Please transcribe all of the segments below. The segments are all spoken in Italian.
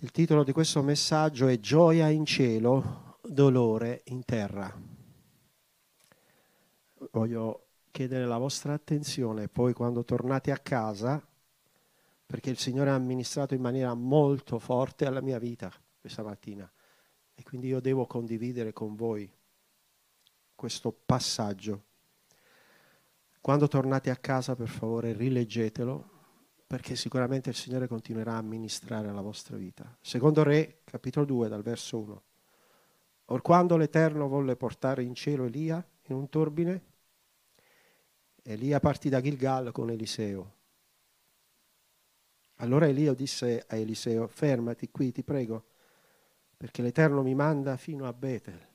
Il titolo di questo messaggio è Gioia in cielo, dolore in terra. Voglio chiedere la vostra attenzione poi quando tornate a casa, perché il Signore ha amministrato in maniera molto forte alla mia vita questa mattina e quindi io devo condividere con voi questo passaggio. Quando tornate a casa, per favore, rileggetelo perché sicuramente il Signore continuerà a ministrare alla vostra vita. Secondo Re, capitolo 2, dal verso 1. Or quando l'Eterno volle portare in cielo Elia in un turbine, Elia partì da Gilgal con Eliseo. Allora Elia disse a Eliseo, fermati qui, ti prego, perché l'Eterno mi manda fino a Betel.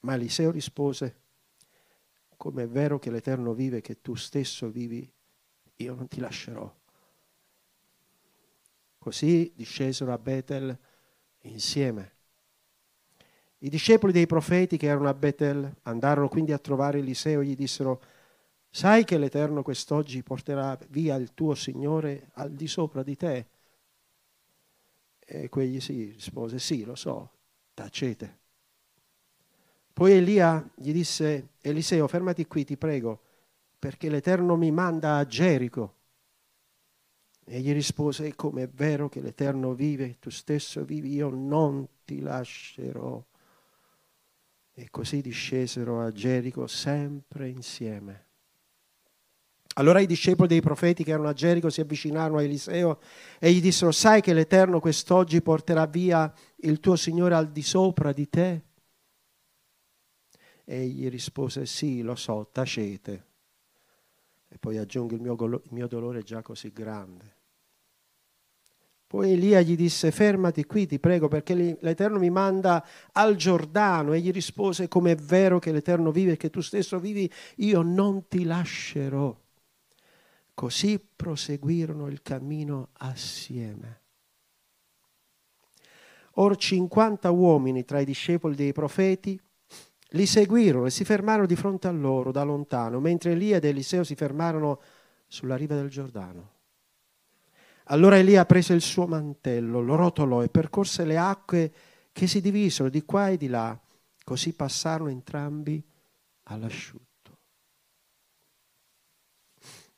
Ma Eliseo rispose, come è vero che l'Eterno vive, che tu stesso vivi io non ti lascerò. Così discesero a Betel insieme. I discepoli dei profeti che erano a Betel andarono quindi a trovare Eliseo e gli dissero, sai che l'Eterno quest'oggi porterà via il tuo Signore al di sopra di te? E quegli si rispose, sì, lo so, tacete. Poi Elia gli disse, Eliseo, fermati qui, ti prego perché l'Eterno mi manda a Gerico. Egli rispose, come è vero che l'Eterno vive, tu stesso vivi, io non ti lascerò. E così discesero a Gerico sempre insieme. Allora i discepoli dei profeti che erano a Gerico si avvicinarono a Eliseo e gli dissero, sai che l'Eterno quest'oggi porterà via il tuo Signore al di sopra di te? Egli rispose, sì, lo so, tacete. E poi aggiungo il mio, il mio dolore è già così grande. Poi Elia gli disse, fermati qui, ti prego, perché l'Eterno mi manda al Giordano. E gli rispose, come è vero che l'Eterno vive e che tu stesso vivi, io non ti lascerò. Così proseguirono il cammino assieme. Or 50 uomini tra i discepoli dei profeti li seguirono e si fermarono di fronte a loro da lontano, mentre Elia ed Eliseo si fermarono sulla riva del Giordano. Allora Elia prese il suo mantello, lo rotolò e percorse le acque che si divisero di qua e di là, così passarono entrambi all'asciutto.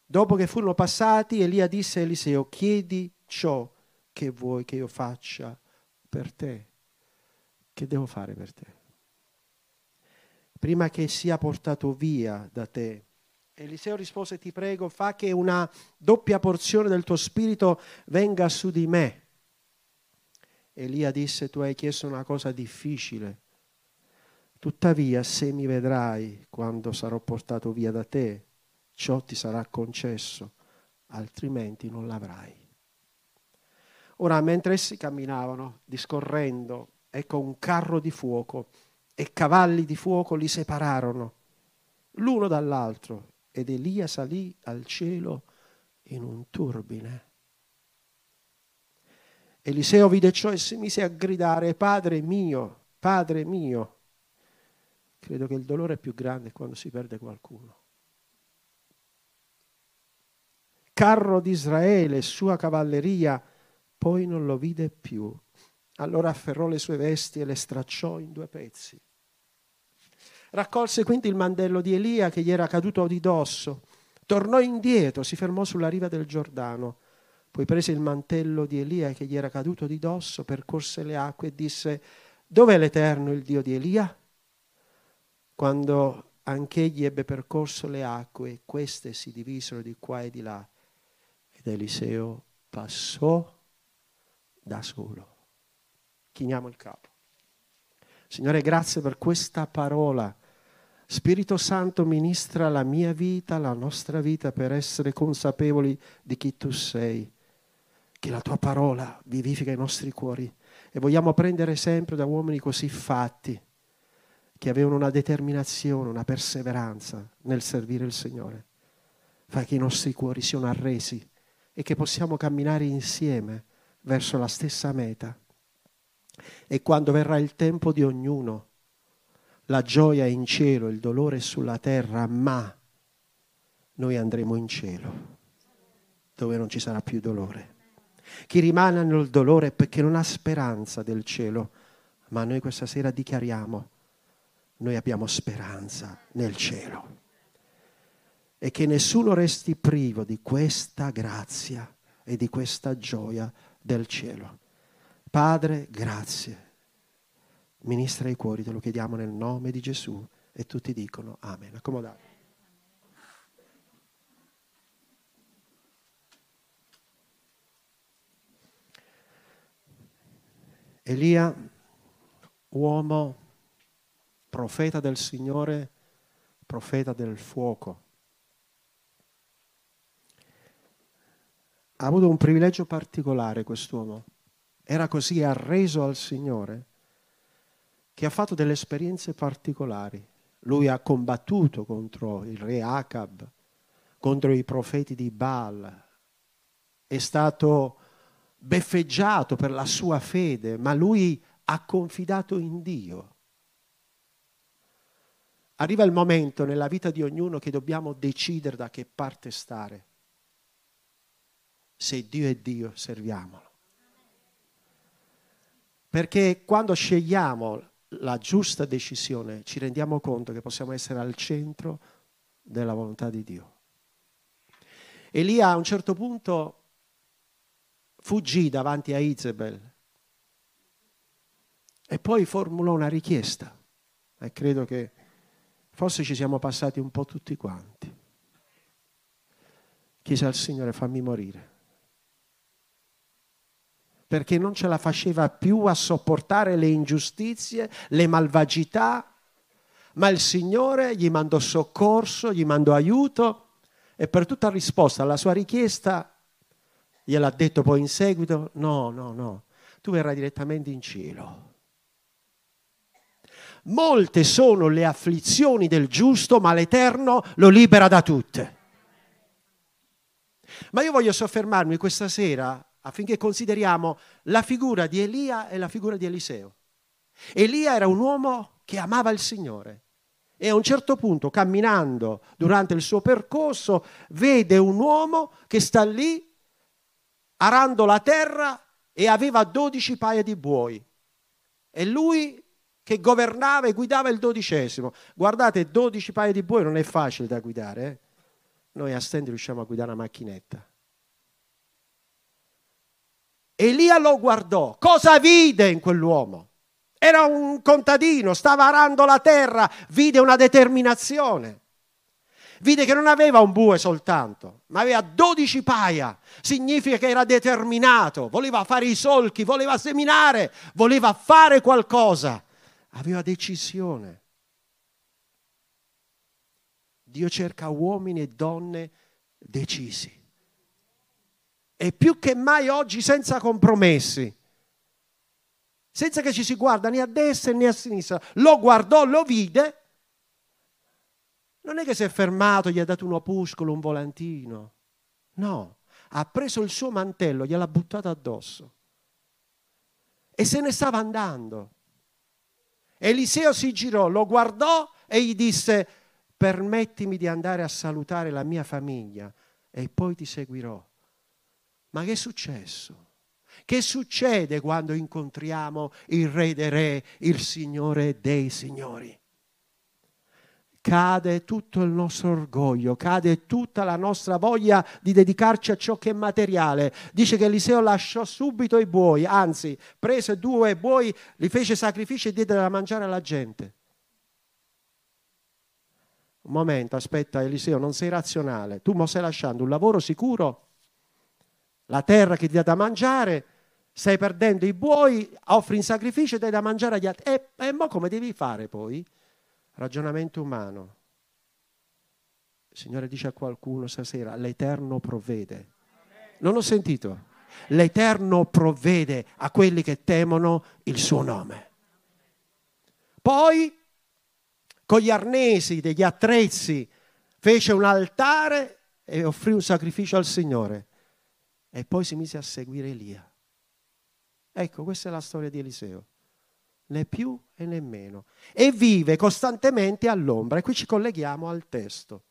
Dopo che furono passati, Elia disse a Eliseo, chiedi ciò che vuoi che io faccia per te. Che devo fare per te? Prima che sia portato via da te. Eliseo rispose, ti prego, fa che una doppia porzione del tuo spirito venga su di me. Elia disse, tu hai chiesto una cosa difficile. Tuttavia, se mi vedrai quando sarò portato via da te, ciò ti sarà concesso, altrimenti non l'avrai. Ora, mentre essi camminavano, discorrendo, ecco un carro di fuoco e cavalli di fuoco li separarono l'uno dall'altro ed Elia salì al cielo in un turbine. Eliseo vide ciò e si mise a gridare, Padre mio, Padre mio. Credo che il dolore più grande è quando si perde qualcuno. Carro di Israele, sua cavalleria, poi non lo vide più. Allora afferrò le sue vesti e le stracciò in due pezzi. Raccolse quindi il mandello di Elia che gli era caduto di dosso, tornò indietro, si fermò sulla riva del Giordano, poi prese il mantello di Elia che gli era caduto di dosso, percorse le acque e disse, dov'è l'Eterno, il Dio di Elia? Quando anch'egli ebbe percorso le acque, queste si divisero di qua e di là, ed Eliseo passò da solo. Chiniamo il capo. Signore, grazie per questa parola. Spirito Santo ministra la mia vita, la nostra vita per essere consapevoli di chi tu sei. Che la tua parola vivifica i nostri cuori e vogliamo prendere sempre da uomini così fatti, che avevano una determinazione, una perseveranza nel servire il Signore. Fai che i nostri cuori siano arresi e che possiamo camminare insieme verso la stessa meta e quando verrà il tempo di ognuno, la gioia è in cielo, il dolore è sulla terra, ma noi andremo in cielo, dove non ci sarà più dolore. Chi rimane nel dolore è perché non ha speranza del cielo. Ma noi questa sera dichiariamo, noi abbiamo speranza nel cielo. E che nessuno resti privo di questa grazia e di questa gioia del cielo. Padre, grazie. Ministra i cuori, te lo chiediamo nel nome di Gesù. E tutti dicono Amen. Accomodate. Elia, uomo, profeta del Signore, profeta del fuoco. Ha avuto un privilegio particolare quest'uomo. Era così arreso al Signore che ha fatto delle esperienze particolari. Lui ha combattuto contro il re Acab, contro i profeti di Baal, è stato beffeggiato per la sua fede, ma lui ha confidato in Dio. Arriva il momento nella vita di ognuno che dobbiamo decidere da che parte stare. Se Dio è Dio, serviamolo. Perché quando scegliamo la giusta decisione ci rendiamo conto che possiamo essere al centro della volontà di Dio. Elia a un certo punto fuggì davanti a Isabel e poi formulò una richiesta e credo che forse ci siamo passati un po' tutti quanti. Chiese al Signore fammi morire perché non ce la faceva più a sopportare le ingiustizie, le malvagità, ma il Signore gli mandò soccorso, gli mandò aiuto e per tutta risposta alla sua richiesta gliel'ha detto poi in seguito, no, no, no, tu verrai direttamente in cielo. Molte sono le afflizioni del giusto, ma l'Eterno lo libera da tutte. Ma io voglio soffermarmi questa sera affinché consideriamo la figura di Elia e la figura di Eliseo. Elia era un uomo che amava il Signore e a un certo punto, camminando durante il suo percorso, vede un uomo che sta lì arando la terra e aveva dodici paia di buoi. E lui che governava e guidava il dodicesimo. Guardate, dodici paia di buoi non è facile da guidare. Eh? Noi a stenti riusciamo a guidare una macchinetta. Elia lo guardò. Cosa vide in quell'uomo? Era un contadino, stava arando la terra, vide una determinazione vide che non aveva un bue soltanto, ma aveva dodici paia. Significa che era determinato, voleva fare i solchi, voleva seminare, voleva fare qualcosa. Aveva decisione. Dio cerca uomini e donne decisi. E più che mai oggi senza compromessi senza che ci si guarda né a destra né a sinistra. Lo guardò, lo vide non è che si è fermato, gli ha dato un opuscolo, un volantino. No, ha preso il suo mantello, gliel'ha buttato addosso. E se ne stava andando. Eliseo si girò, lo guardò e gli disse, permettimi di andare a salutare la mia famiglia e poi ti seguirò. Ma che è successo? Che succede quando incontriamo il Re dei Re, il Signore dei Signori? cade tutto il nostro orgoglio, cade tutta la nostra voglia di dedicarci a ciò che è materiale. Dice che Eliseo lasciò subito i buoi, anzi prese due buoi, li fece sacrifici e diede da mangiare alla gente. Un momento, aspetta Eliseo, non sei razionale, tu mi stai lasciando un lavoro sicuro, la terra che ti dà da mangiare, stai perdendo i buoi, offri in sacrificio e dai da mangiare agli altri. E, e mo come devi fare poi? Ragionamento umano. Il Signore dice a qualcuno stasera, l'Eterno provvede. Non ho sentito. L'Eterno provvede a quelli che temono il suo nome. Poi, con gli arnesi degli attrezzi, fece un altare e offrì un sacrificio al Signore. E poi si mise a seguire Elia. Ecco, questa è la storia di Eliseo né più e né meno. E vive costantemente all'ombra. E qui ci colleghiamo al testo.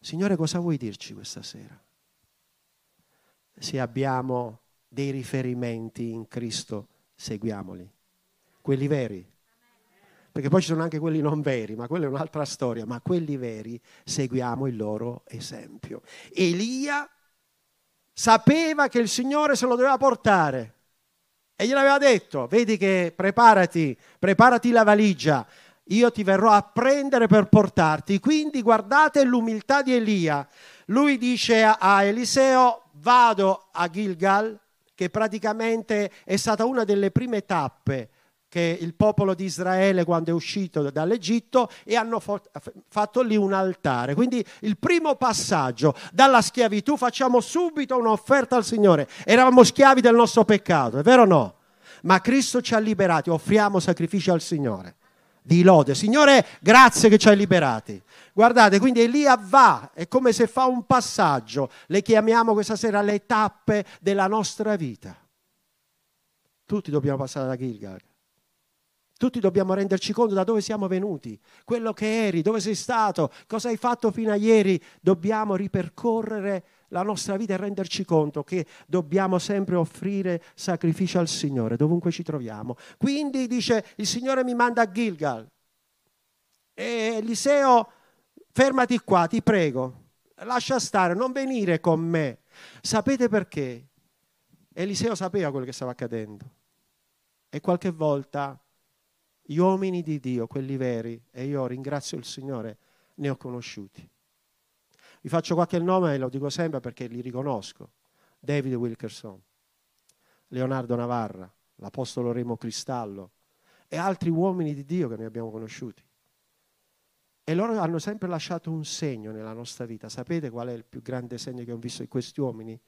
Signore, cosa vuoi dirci questa sera? Se abbiamo dei riferimenti in Cristo, seguiamoli, quelli veri. Perché poi ci sono anche quelli non veri, ma quella è un'altra storia, ma quelli veri seguiamo il loro esempio. Elia sapeva che il Signore se lo doveva portare e gliel'aveva detto, vedi che preparati, preparati la valigia, io ti verrò a prendere per portarti. Quindi guardate l'umiltà di Elia. Lui dice a Eliseo, vado a Gilgal, che praticamente è stata una delle prime tappe che il popolo di Israele quando è uscito dall'Egitto e hanno fatto lì un altare. Quindi il primo passaggio dalla schiavitù facciamo subito un'offerta al Signore. Eravamo schiavi del nostro peccato, è vero o no? Ma Cristo ci ha liberati, offriamo sacrifici al Signore. Di lode. Signore, grazie che ci hai liberati. Guardate, quindi Elia va, è come se fa un passaggio. Le chiamiamo questa sera le tappe della nostra vita. Tutti dobbiamo passare da Gilgal. Tutti dobbiamo renderci conto da dove siamo venuti, quello che eri, dove sei stato, cosa hai fatto fino a ieri. Dobbiamo ripercorrere la nostra vita e renderci conto che dobbiamo sempre offrire sacrificio al Signore, dovunque ci troviamo. Quindi dice, il Signore mi manda a Gilgal. E Eliseo, fermati qua, ti prego, lascia stare, non venire con me. Sapete perché? Eliseo sapeva quello che stava accadendo. E qualche volta gli uomini di Dio, quelli veri, e io ringrazio il Signore, ne ho conosciuti. Vi faccio qualche nome e lo dico sempre perché li riconosco. David Wilkerson, Leonardo Navarra, l'Apostolo Remo Cristallo e altri uomini di Dio che noi abbiamo conosciuti. E loro hanno sempre lasciato un segno nella nostra vita. Sapete qual è il più grande segno che ho visto in questi uomini?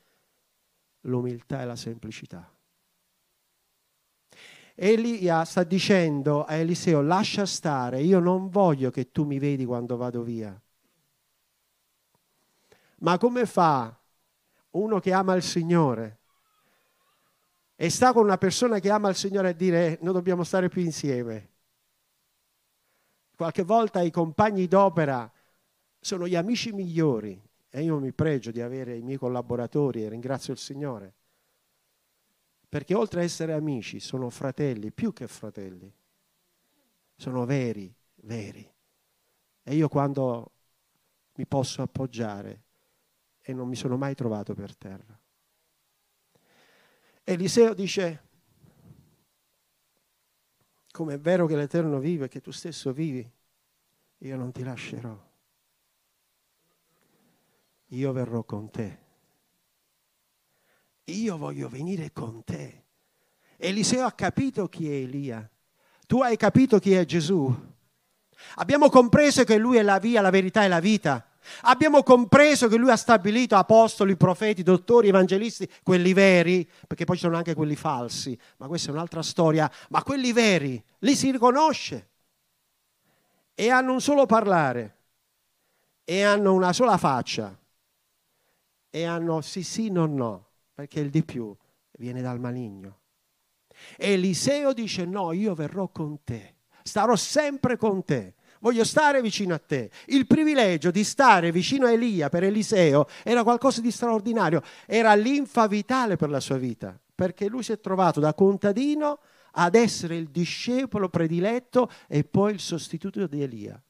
L'umiltà e la semplicità. Elia sta dicendo a Eliseo, lascia stare, io non voglio che tu mi vedi quando vado via. Ma come fa uno che ama il Signore e sta con una persona che ama il Signore a dire noi dobbiamo stare più insieme? Qualche volta i compagni d'opera sono gli amici migliori e io mi pregio di avere i miei collaboratori e ringrazio il Signore perché oltre a essere amici sono fratelli, più che fratelli, sono veri, veri. E io quando mi posso appoggiare e non mi sono mai trovato per terra. Eliseo dice, come è vero che l'Eterno vive e che tu stesso vivi, io non ti lascerò. Io verrò con te io voglio venire con te. Eliseo ha capito chi è Elia. Tu hai capito chi è Gesù. Abbiamo compreso che lui è la via, la verità e la vita. Abbiamo compreso che lui ha stabilito apostoli, profeti, dottori, evangelisti, quelli veri, perché poi ci sono anche quelli falsi, ma questa è un'altra storia, ma quelli veri, li si riconosce. E hanno un solo parlare, e hanno una sola faccia, e hanno sì sì, no no perché il di più viene dal maligno. Eliseo dice no, io verrò con te, starò sempre con te, voglio stare vicino a te. Il privilegio di stare vicino a Elia per Eliseo era qualcosa di straordinario, era linfa vitale per la sua vita, perché lui si è trovato da contadino ad essere il discepolo prediletto e poi il sostituto di Elia.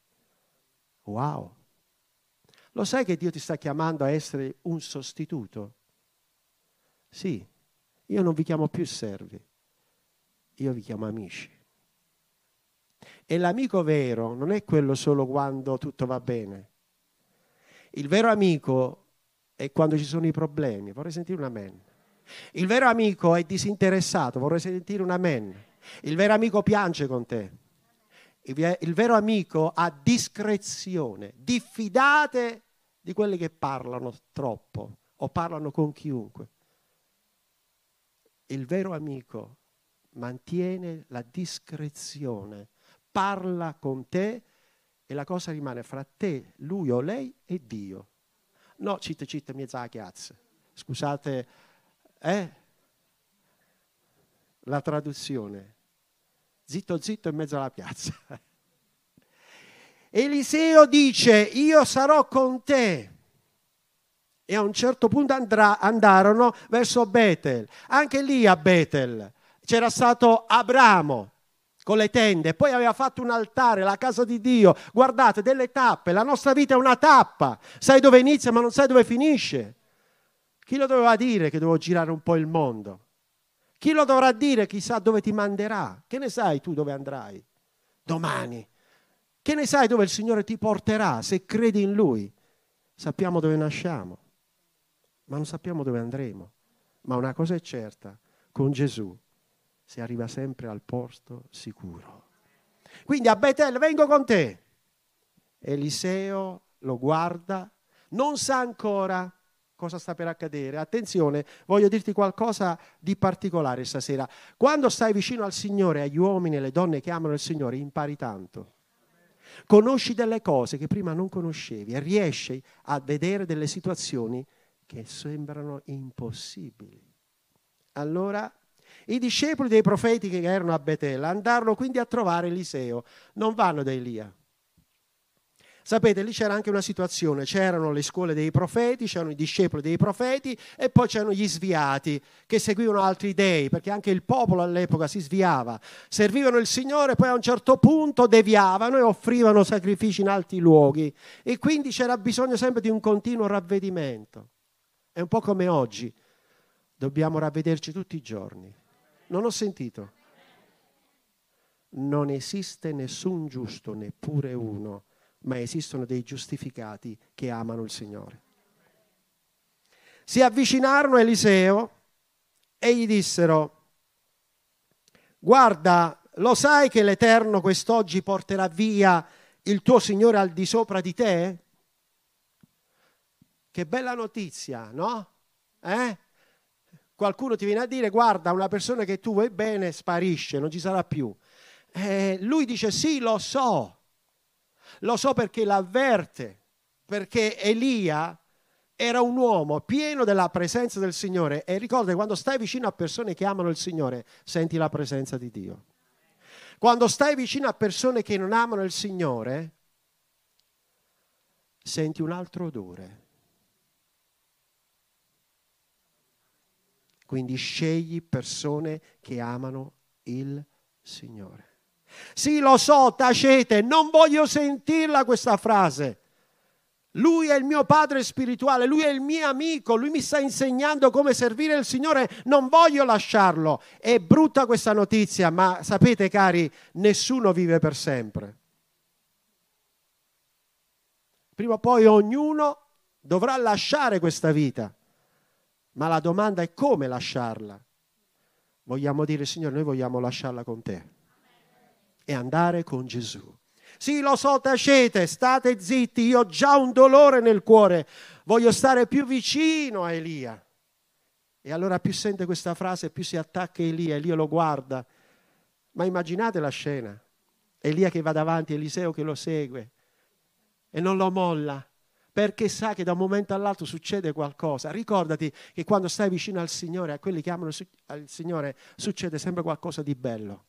Wow! Lo sai che Dio ti sta chiamando a essere un sostituto? Sì, io non vi chiamo più servi, io vi chiamo amici. E l'amico vero non è quello solo quando tutto va bene. Il vero amico è quando ci sono i problemi. Vorrei sentire un amen. Il vero amico è disinteressato. Vorrei sentire un amen. Il vero amico piange con te. Il vero amico ha discrezione. Diffidate di quelli che parlano troppo o parlano con chiunque il vero amico mantiene la discrezione, parla con te e la cosa rimane fra te, lui o lei e Dio. No, citte citte mezza chiazza. Scusate, eh? La traduzione. Zitto zitto in mezzo alla piazza. Eliseo dice, io sarò con te E a un certo punto andrà, andarono verso Betel. Anche lì a Betel c'era stato Abramo con le tende, poi aveva fatto un altare, la casa di Dio. Guardate, delle tappe, la nostra vita è una tappa. Sai dove inizia ma non sai dove finisce. Chi lo doveva dire che devo girare un po' il mondo? Chi lo dovrà dire chissà dove ti manderà? Che ne sai tu dove andrai? Domani. Che ne sai dove il Signore ti porterà se credi in Lui? Sappiamo dove nasciamo, ma non sappiamo dove andremo. Ma una cosa è certa, con Gesù si arriva sempre al posto sicuro. Quindi a Betel vengo con te. Eliseo lo guarda, non sa ancora cosa sta per accadere. Attenzione, voglio dirti qualcosa di particolare stasera. Quando stai vicino al Signore, agli uomini e alle donne che amano il Signore, impari tanto. Conosci delle cose che prima non conoscevi e riesci a vedere delle situazioni che sembrano impossibili. Allora i discepoli dei profeti che erano a Betel andarono quindi a trovare Eliseo, non vanno da Elia. Sapete, lì c'era anche una situazione, c'erano le scuole dei profeti, c'erano i discepoli dei profeti e poi c'erano gli sviati che seguivano altri dei, perché anche il popolo all'epoca si sviava. Servivano il Signore, poi a un certo punto deviavano e offrivano sacrifici in alti luoghi e quindi c'era bisogno sempre di un continuo ravvedimento. È un po' come oggi, dobbiamo ravvederci tutti i giorni. Non ho sentito. Non esiste nessun giusto, neppure uno, ma esistono dei giustificati che amano il Signore. Si avvicinarono a Eliseo e gli dissero, guarda, lo sai che l'Eterno quest'oggi porterà via il tuo Signore al di sopra di te? Che bella notizia, no? Eh? qualcuno ti viene a dire guarda una persona che tu vuoi bene sparisce, non ci sarà più. Eh, lui dice sì, lo so, lo so perché l'avverte, perché Elia era un uomo pieno della presenza del Signore e ricorda quando stai vicino a persone che amano il Signore senti la presenza di Dio. Quando stai vicino a persone che non amano il Signore senti un altro odore Quindi scegli persone che amano il Signore. Sì, lo so, tacete, non voglio sentirla questa frase. Lui è il mio padre spirituale, lui è il mio amico, lui mi sta insegnando come servire il Signore, non voglio lasciarlo. È brutta questa notizia, ma sapete cari, nessuno vive per sempre. Prima o poi ognuno dovrà lasciare questa vita. Ma la domanda è come lasciarla. Vogliamo dire, Signore, noi vogliamo lasciarla con te e andare con Gesù. Sì, lo so, tacete, state zitti, io ho già un dolore nel cuore, voglio stare più vicino a Elia. E allora più sente questa frase, più si attacca Elia, Elia lo guarda. Ma immaginate la scena, Elia che va davanti, Eliseo che lo segue e non lo molla perché sa che da un momento all'altro succede qualcosa. Ricordati che quando stai vicino al Signore, a quelli che amano il Signore, succede sempre qualcosa di bello.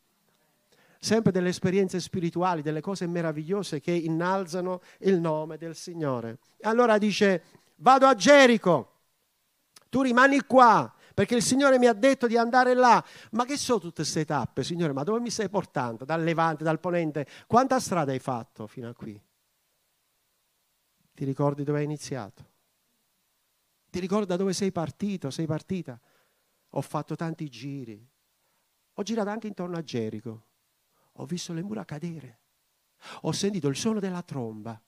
Sempre delle esperienze spirituali, delle cose meravigliose che innalzano il nome del Signore. Allora dice, vado a Gerico, tu rimani qua, perché il Signore mi ha detto di andare là. Ma che sono tutte queste tappe, Signore? Ma dove mi stai portando? Dal Levante, dal Ponente? Quanta strada hai fatto fino a qui? Ti ricordi dove hai iniziato? Ti ricordi da dove sei partito, sei partita? Ho fatto tanti giri. Ho girato anche intorno a Gerico. Ho visto le mura cadere. Ho sentito il suono della tromba.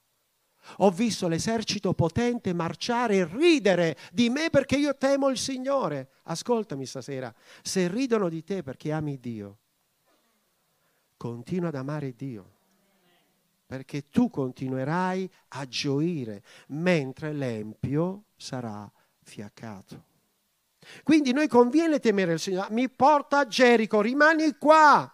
Ho visto l'esercito potente marciare e ridere di me perché io temo il Signore. Ascoltami stasera, se ridono di te perché ami Dio, continua ad amare Dio perché tu continuerai a gioire mentre l'empio sarà fiaccato. Quindi noi conviene temere il Signore, mi porta a Gerico, rimani qua.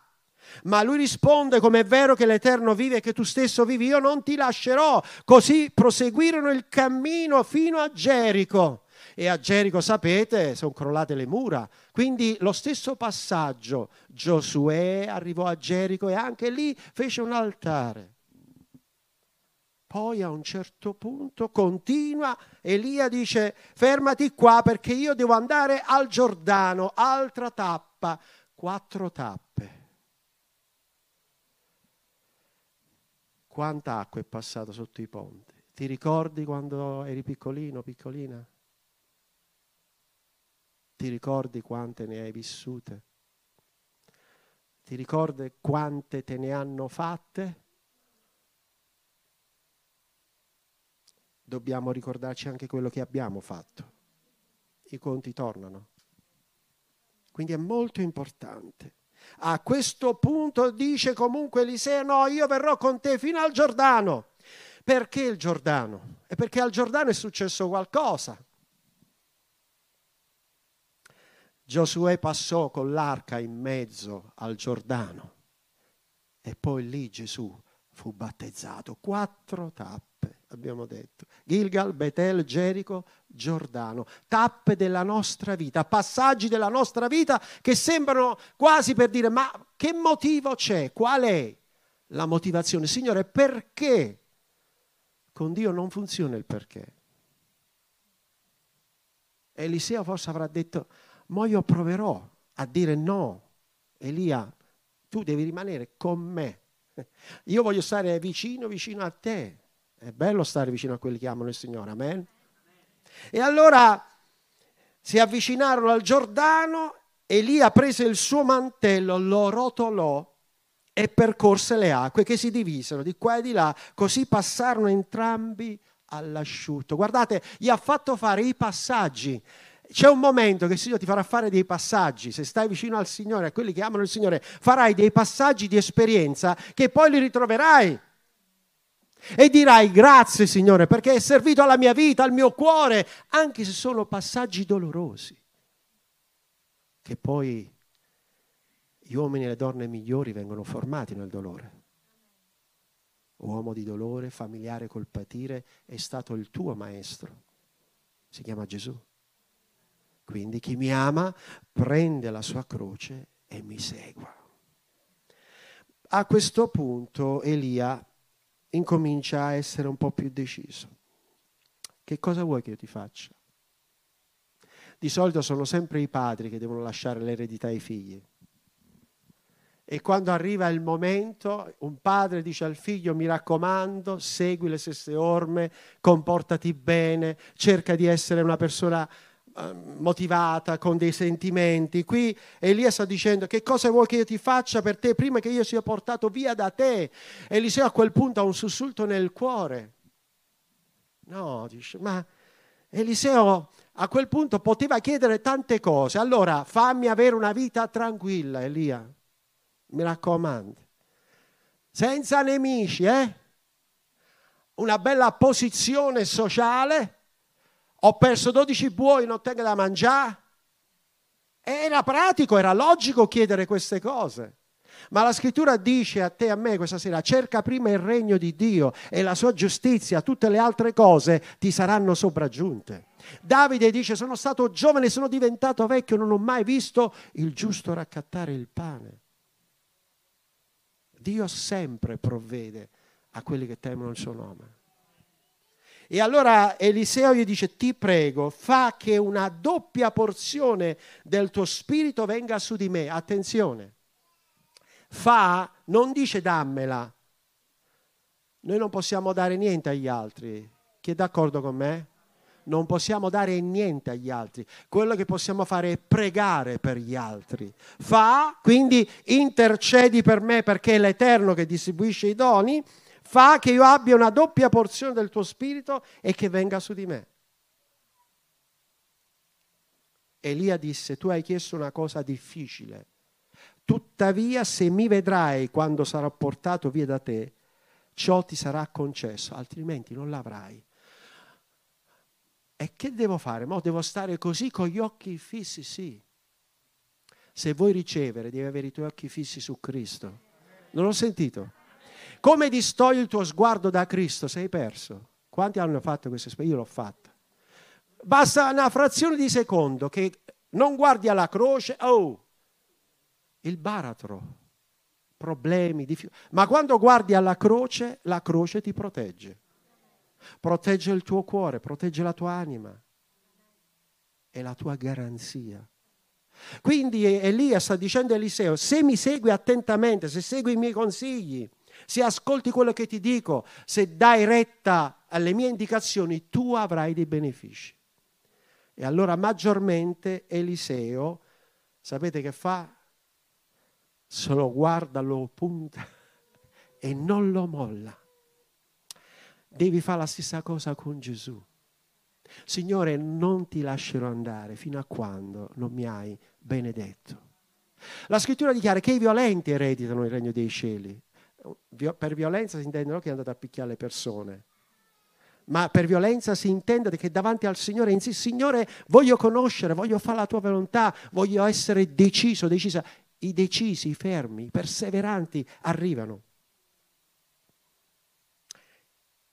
Ma lui risponde, come è vero che l'Eterno vive e che tu stesso vivi, io non ti lascerò. Così proseguirono il cammino fino a Gerico. E a Gerico, sapete, sono crollate le mura. Quindi lo stesso passaggio, Giosuè arrivò a Gerico e anche lì fece un altare Poi a un certo punto continua, Elia dice fermati qua perché io devo andare al Giordano, altra tappa, quattro tappe. Quanta acqua è passata sotto i ponti? Ti ricordi quando eri piccolino, piccolina? Ti ricordi quante ne hai vissute? Ti ricordi quante te ne hanno fatte? Dobbiamo ricordarci anche quello che abbiamo fatto. I conti tornano. Quindi è molto importante. A questo punto dice comunque Eliseo, no, io verrò con te fino al Giordano. Perché il Giordano? È perché al Giordano è successo qualcosa. Giosuè passò con l'arca in mezzo al Giordano e poi lì Gesù fu battezzato. Quattro tappe, abbiamo detto. Gilgal, Betel, Gerico, Giordano. Tappe della nostra vita, passaggi della nostra vita che sembrano quasi per dire ma che motivo c'è? Qual è la motivazione? Signore, perché? Con Dio non funziona il perché. Eliseo forse avrà detto, ma io proverò a dire no. Elia, tu devi rimanere con me. Io voglio stare vicino, vicino a te. È bello stare vicino a quelli che amano il Signore, amen? E allora si avvicinarono al Giordano, Elia prese il suo mantello, lo rotolò e percorse le acque che si divisero di qua e di là, così passarono entrambi all'asciutto. Guardate, gli ha fatto fare i passaggi. C'è un momento che il Signore ti farà fare dei passaggi, se stai vicino al Signore, a quelli che amano il Signore, farai dei passaggi di esperienza che poi li ritroverai. E dirai grazie Signore perché è servito alla mia vita, al mio cuore, anche se sono passaggi dolorosi, che poi gli uomini e le donne migliori vengono formati nel dolore. Uomo di dolore, familiare col patire, è stato il tuo maestro. Si chiama Gesù. Quindi chi mi ama prende la sua croce e mi segua. A questo punto Elia incomincia a essere un po' più deciso. Che cosa vuoi che io ti faccia? Di solito sono sempre i padri che devono lasciare l'eredità ai figli. E quando arriva il momento, un padre dice al figlio, mi raccomando, segui le stesse orme, comportati bene, cerca di essere una persona motivata, con dei sentimenti. Qui Elia sta dicendo che cosa vuoi che io ti faccia per te prima che io sia portato via da te. Eliseo a quel punto ha un sussulto nel cuore. No, dice, ma Eliseo a quel punto poteva chiedere tante cose. Allora fammi avere una vita tranquilla, Elia mi raccomando. Senza nemici, eh? Una bella posizione sociale. Ho perso 12 buoi, non tengo da mangiare. Era pratico, era logico chiedere queste cose. Ma la scrittura dice a te e a me questa sera, cerca prima il regno di Dio e la sua giustizia, tutte le altre cose ti saranno sopraggiunte. Davide dice, sono stato giovane, sono diventato vecchio, non ho mai visto il giusto raccattare il pane. Dio sempre provvede a quelli che temono il suo nome. E allora Eliseo gli dice, ti prego, fa che una doppia porzione del tuo spirito venga su di me. Attenzione, fa, non dice dammela. Noi non possiamo dare niente agli altri. Chi è d'accordo con me? non possiamo dare niente agli altri. Quello che possiamo fare è pregare per gli altri. Fa, quindi intercedi per me perché è l'Eterno che distribuisce i doni, fa che io abbia una doppia porzione del tuo spirito e che venga su di me. Elia disse, tu hai chiesto una cosa difficile, tuttavia se mi vedrai quando sarò portato via da te, ciò ti sarà concesso, altrimenti non l'avrai. E che devo fare? Mo devo stare così con gli occhi fissi? Sì. Se vuoi ricevere, devi avere i tuoi occhi fissi su Cristo. Non ho sentito. Come distogli il tuo sguardo da Cristo? Sei perso. Quanti hanno fatto questa esperienza? Io l'ho fatta. Basta una frazione di secondo che non guardi alla croce, oh, il baratro, problemi, difficoltà. Ma quando guardi alla croce, la croce ti protegge. protegge il tuo cuore, protegge la tua anima, è la tua garanzia. Quindi Elia sta dicendo a Eliseo, se mi segui attentamente, se segui i miei consigli, se ascolti quello che ti dico, se dai retta alle mie indicazioni, tu avrai dei benefici. E allora maggiormente Eliseo, sapete che fa? Se lo guarda, lo punta e non lo molla. Devi fare la stessa cosa con Gesù. Signore, non ti lascerò andare fino a quando non mi hai benedetto. La scrittura dichiara che i violenti ereditano il regno dei cieli. Per violenza si intende non che è andato a picchiare le persone, ma per violenza si intende che davanti al Signore insisti, Signore, voglio conoscere, voglio fare la tua volontà, voglio essere deciso, decisa. I decisi, i fermi, i perseveranti arrivano.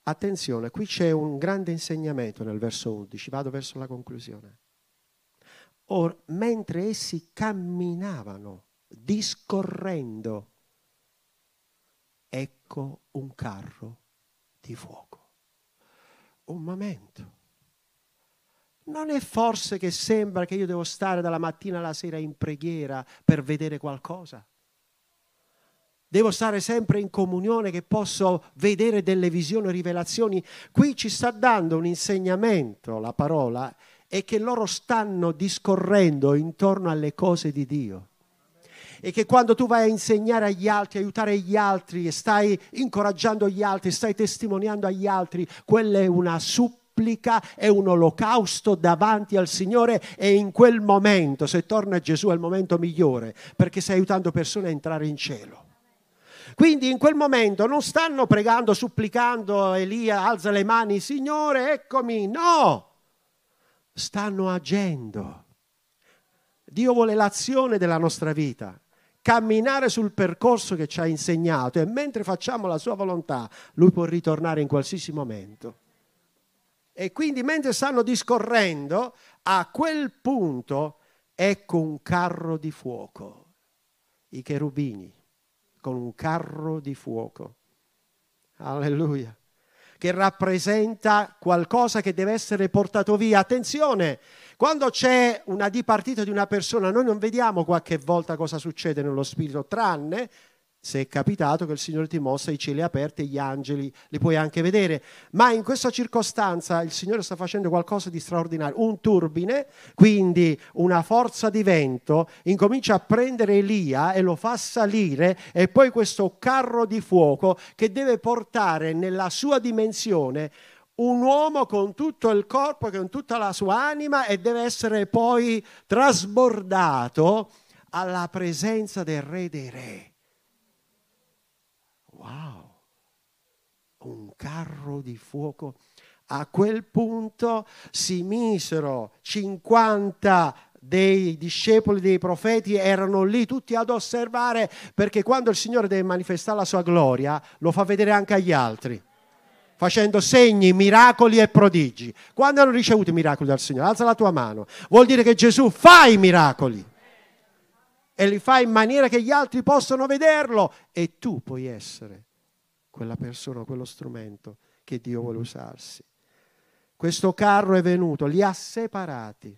Attenzione, qui c'è un grande insegnamento nel verso 11, vado verso la conclusione. Or, mentre essi camminavano, discorrendo, ecco un carro di fuoco. Un momento. Non è forse che sembra che io devo stare dalla mattina alla sera in preghiera per vedere qualcosa? Devo stare sempre in comunione che posso vedere delle visioni rivelazioni. Qui ci sta dando un insegnamento, la parola, e che loro stanno discorrendo intorno alle cose di Dio. E che quando tu vai a insegnare agli altri, aiutare gli altri, e stai incoraggiando gli altri, stai testimoniando agli altri, quella è una supplica, è un olocausto davanti al Signore e in quel momento, se torna Gesù, è il momento migliore, perché stai aiutando persone a entrare in cielo. Quindi in quel momento non stanno pregando, supplicando, Elia alza le mani, Signore, eccomi, no, stanno agendo. Dio vuole l'azione della nostra vita, camminare sul percorso che ci ha insegnato e mentre facciamo la sua volontà, lui può ritornare in qualsiasi momento. E quindi mentre stanno discorrendo, a quel punto ecco un carro di fuoco, i cherubini con un carro di fuoco. Alleluia. Che rappresenta qualcosa che deve essere portato via. Attenzione, quando c'è una dipartita di una persona, noi non vediamo qualche volta cosa succede nello spirito, tranne se è capitato che il Signore ti mostra i cieli aperti e gli angeli li puoi anche vedere, ma in questa circostanza il Signore sta facendo qualcosa di straordinario. Un turbine, quindi una forza di vento, incomincia a prendere Elia e lo fa salire e poi questo carro di fuoco che deve portare nella sua dimensione un uomo con tutto il corpo, con tutta la sua anima e deve essere poi trasbordato alla presenza del Re dei Re. Wow, un carro di fuoco. A quel punto si misero 50 dei discepoli dei profeti erano lì tutti ad osservare perché quando il Signore deve manifestare la sua gloria lo fa vedere anche agli altri facendo segni, miracoli e prodigi. Quando hanno ricevuto i miracoli dal Signore? Alza la tua mano. Vuol dire che Gesù fa i miracoli e li fa in maniera che gli altri possano vederlo e tu puoi essere quella persona, quello strumento che Dio vuole usarsi. Questo carro è venuto, li ha separati.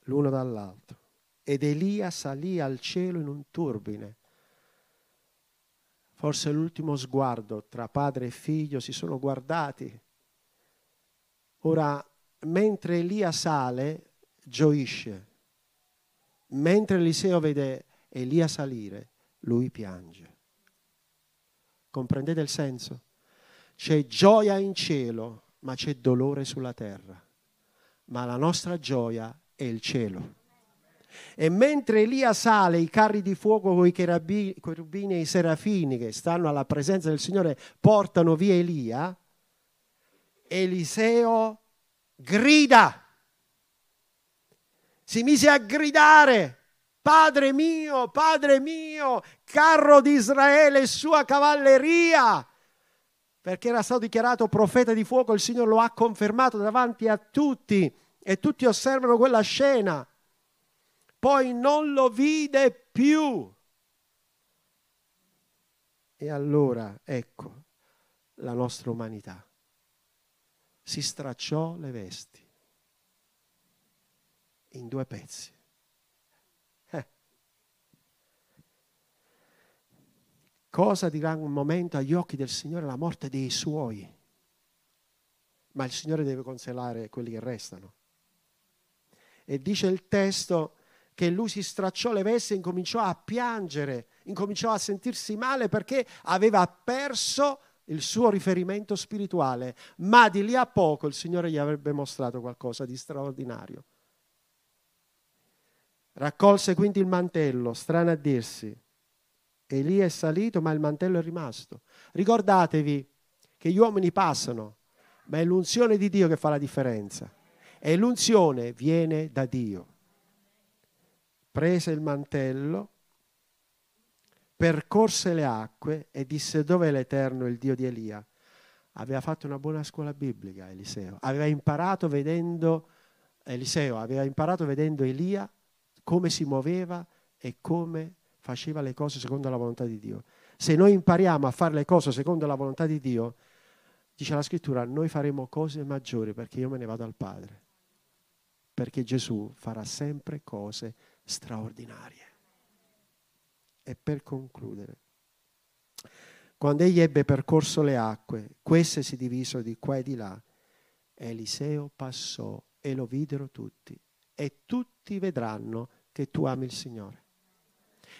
L'uno dall'altro. Ed Elia salì al cielo in un turbine. Forse l'ultimo sguardo tra padre e figlio si sono guardati. Ora mentre Elia sale, gioisce. Mentre Eliseo vede Elia salire, lui piange. Comprendete il senso? C'è gioia in cielo, ma c'è dolore sulla terra. Ma la nostra gioia è il cielo. E mentre Elia sale, i carri di fuoco con i cherubini e i serafini che stanno alla presenza del Signore portano via Elia, Eliseo grida. Si mise a gridare. Padre mio, Padre mio, carro di Israele e sua cavalleria. Perché era stato dichiarato profeta di fuoco, il Signore lo ha confermato davanti a tutti e tutti osservano quella scena. Poi non lo vide più. E allora, ecco, la nostra umanità. Si stracciò le vesti in due pezzi. Eh. Cosa dirà un momento agli occhi del Signore la morte dei suoi? Ma il Signore deve consolare quelli che restano. E dice il testo che lui si stracciò le vesti e incominciò a piangere, incominciò a sentirsi male perché aveva perso il suo riferimento spirituale, ma di lì a poco il Signore gli avrebbe mostrato qualcosa di straordinario. Raccolse quindi il mantello, strano a dirsi. Elia è salito, ma il mantello è rimasto. Ricordatevi che gli uomini passano, ma è l'unzione di Dio che fa la differenza. E l'unzione viene da Dio. Prese il mantello, percorse le acque e disse dove è l'Eterno, il Dio di Elia. Aveva fatto una buona scuola biblica Eliseo. Aveva imparato vedendo Eliseo, aveva imparato vedendo Elia come si muoveva e come faceva le cose secondo la volontà di Dio. Se noi impariamo a fare le cose secondo la volontà di Dio, dice la scrittura, noi faremo cose maggiori perché io me ne vado al Padre. Perché Gesù farà sempre cose straordinarie. E per concludere, quando egli ebbe percorso le acque, queste si divisero di qua e di là. Eliseo passò e lo videro tutti. E tutti vedranno che tu ami il Signore.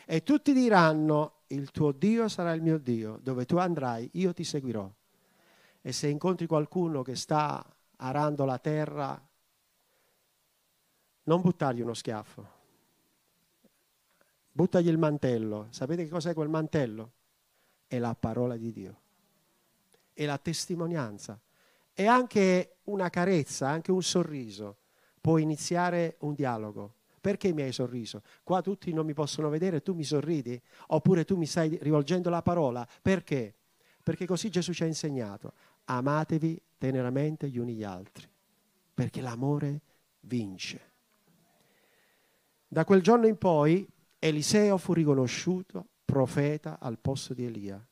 E tutti diranno, il tuo Dio sarà il mio Dio, dove tu andrai io ti seguirò. E se incontri qualcuno che sta arando la terra, non buttargli uno schiaffo, buttagli il mantello. Sapete che cos'è quel mantello? È la parola di Dio, è la testimonianza, è anche una carezza, anche un sorriso. Può iniziare un dialogo perché mi hai sorriso? Qua tutti non mi possono vedere tu mi sorridi? Oppure tu mi stai rivolgendo la parola? Perché? Perché così Gesù ci ha insegnato. Amatevi teneramente gli uni gli altri, perché l'amore vince. Da quel giorno in poi Eliseo fu riconosciuto profeta al posto di Elia.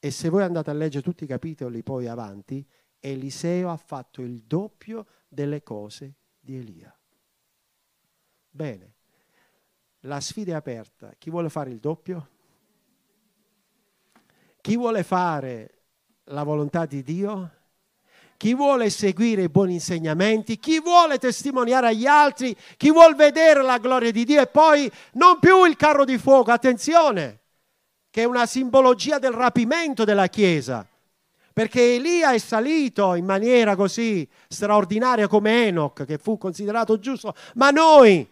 E se voi andate a leggere tutti i capitoli poi avanti, Eliseo ha fatto il doppio delle cose di Elia. Bene, la sfida è aperta. Chi vuole fare il doppio? Chi vuole fare la volontà di Dio? Chi vuole seguire i buoni insegnamenti? Chi vuole testimoniare agli altri? Chi vuole vedere la gloria di Dio? E poi non più il carro di fuoco, attenzione, che è una simbologia del rapimento della Chiesa perché Elia è salito in maniera così straordinaria come Enoch, che fu considerato giusto, ma noi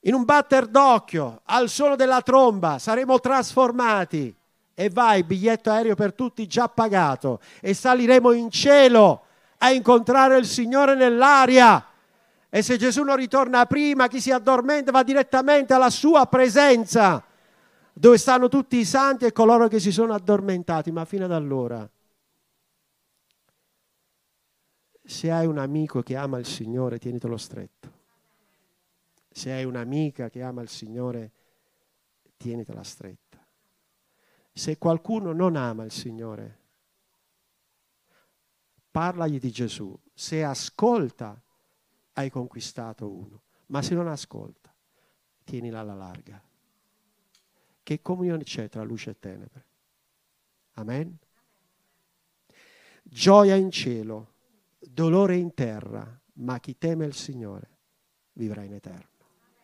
in un batter d'occhio, al suono della tromba, saremo trasformati. E vai, biglietto aereo per tutti già pagato. E saliremo in cielo a incontrare il Signore nell'aria. E se Gesù non ritorna prima, chi si addormenta va direttamente alla sua presenza, dove stanno tutti i santi e coloro che si sono addormentati. Ma fino ad allora, se hai un amico che ama il Signore, tienitelo stretto se hai un'amica che ama il Signore, tienitela stretta. Se qualcuno non ama il Signore, parlagli di Gesù. Se ascolta, hai conquistato uno. Ma se non ascolta, tienila alla larga. Che comunione c'è tra luce e tenebre? Amen? Gioia in cielo, dolore in terra, ma chi teme il Signore vivrà in eterno.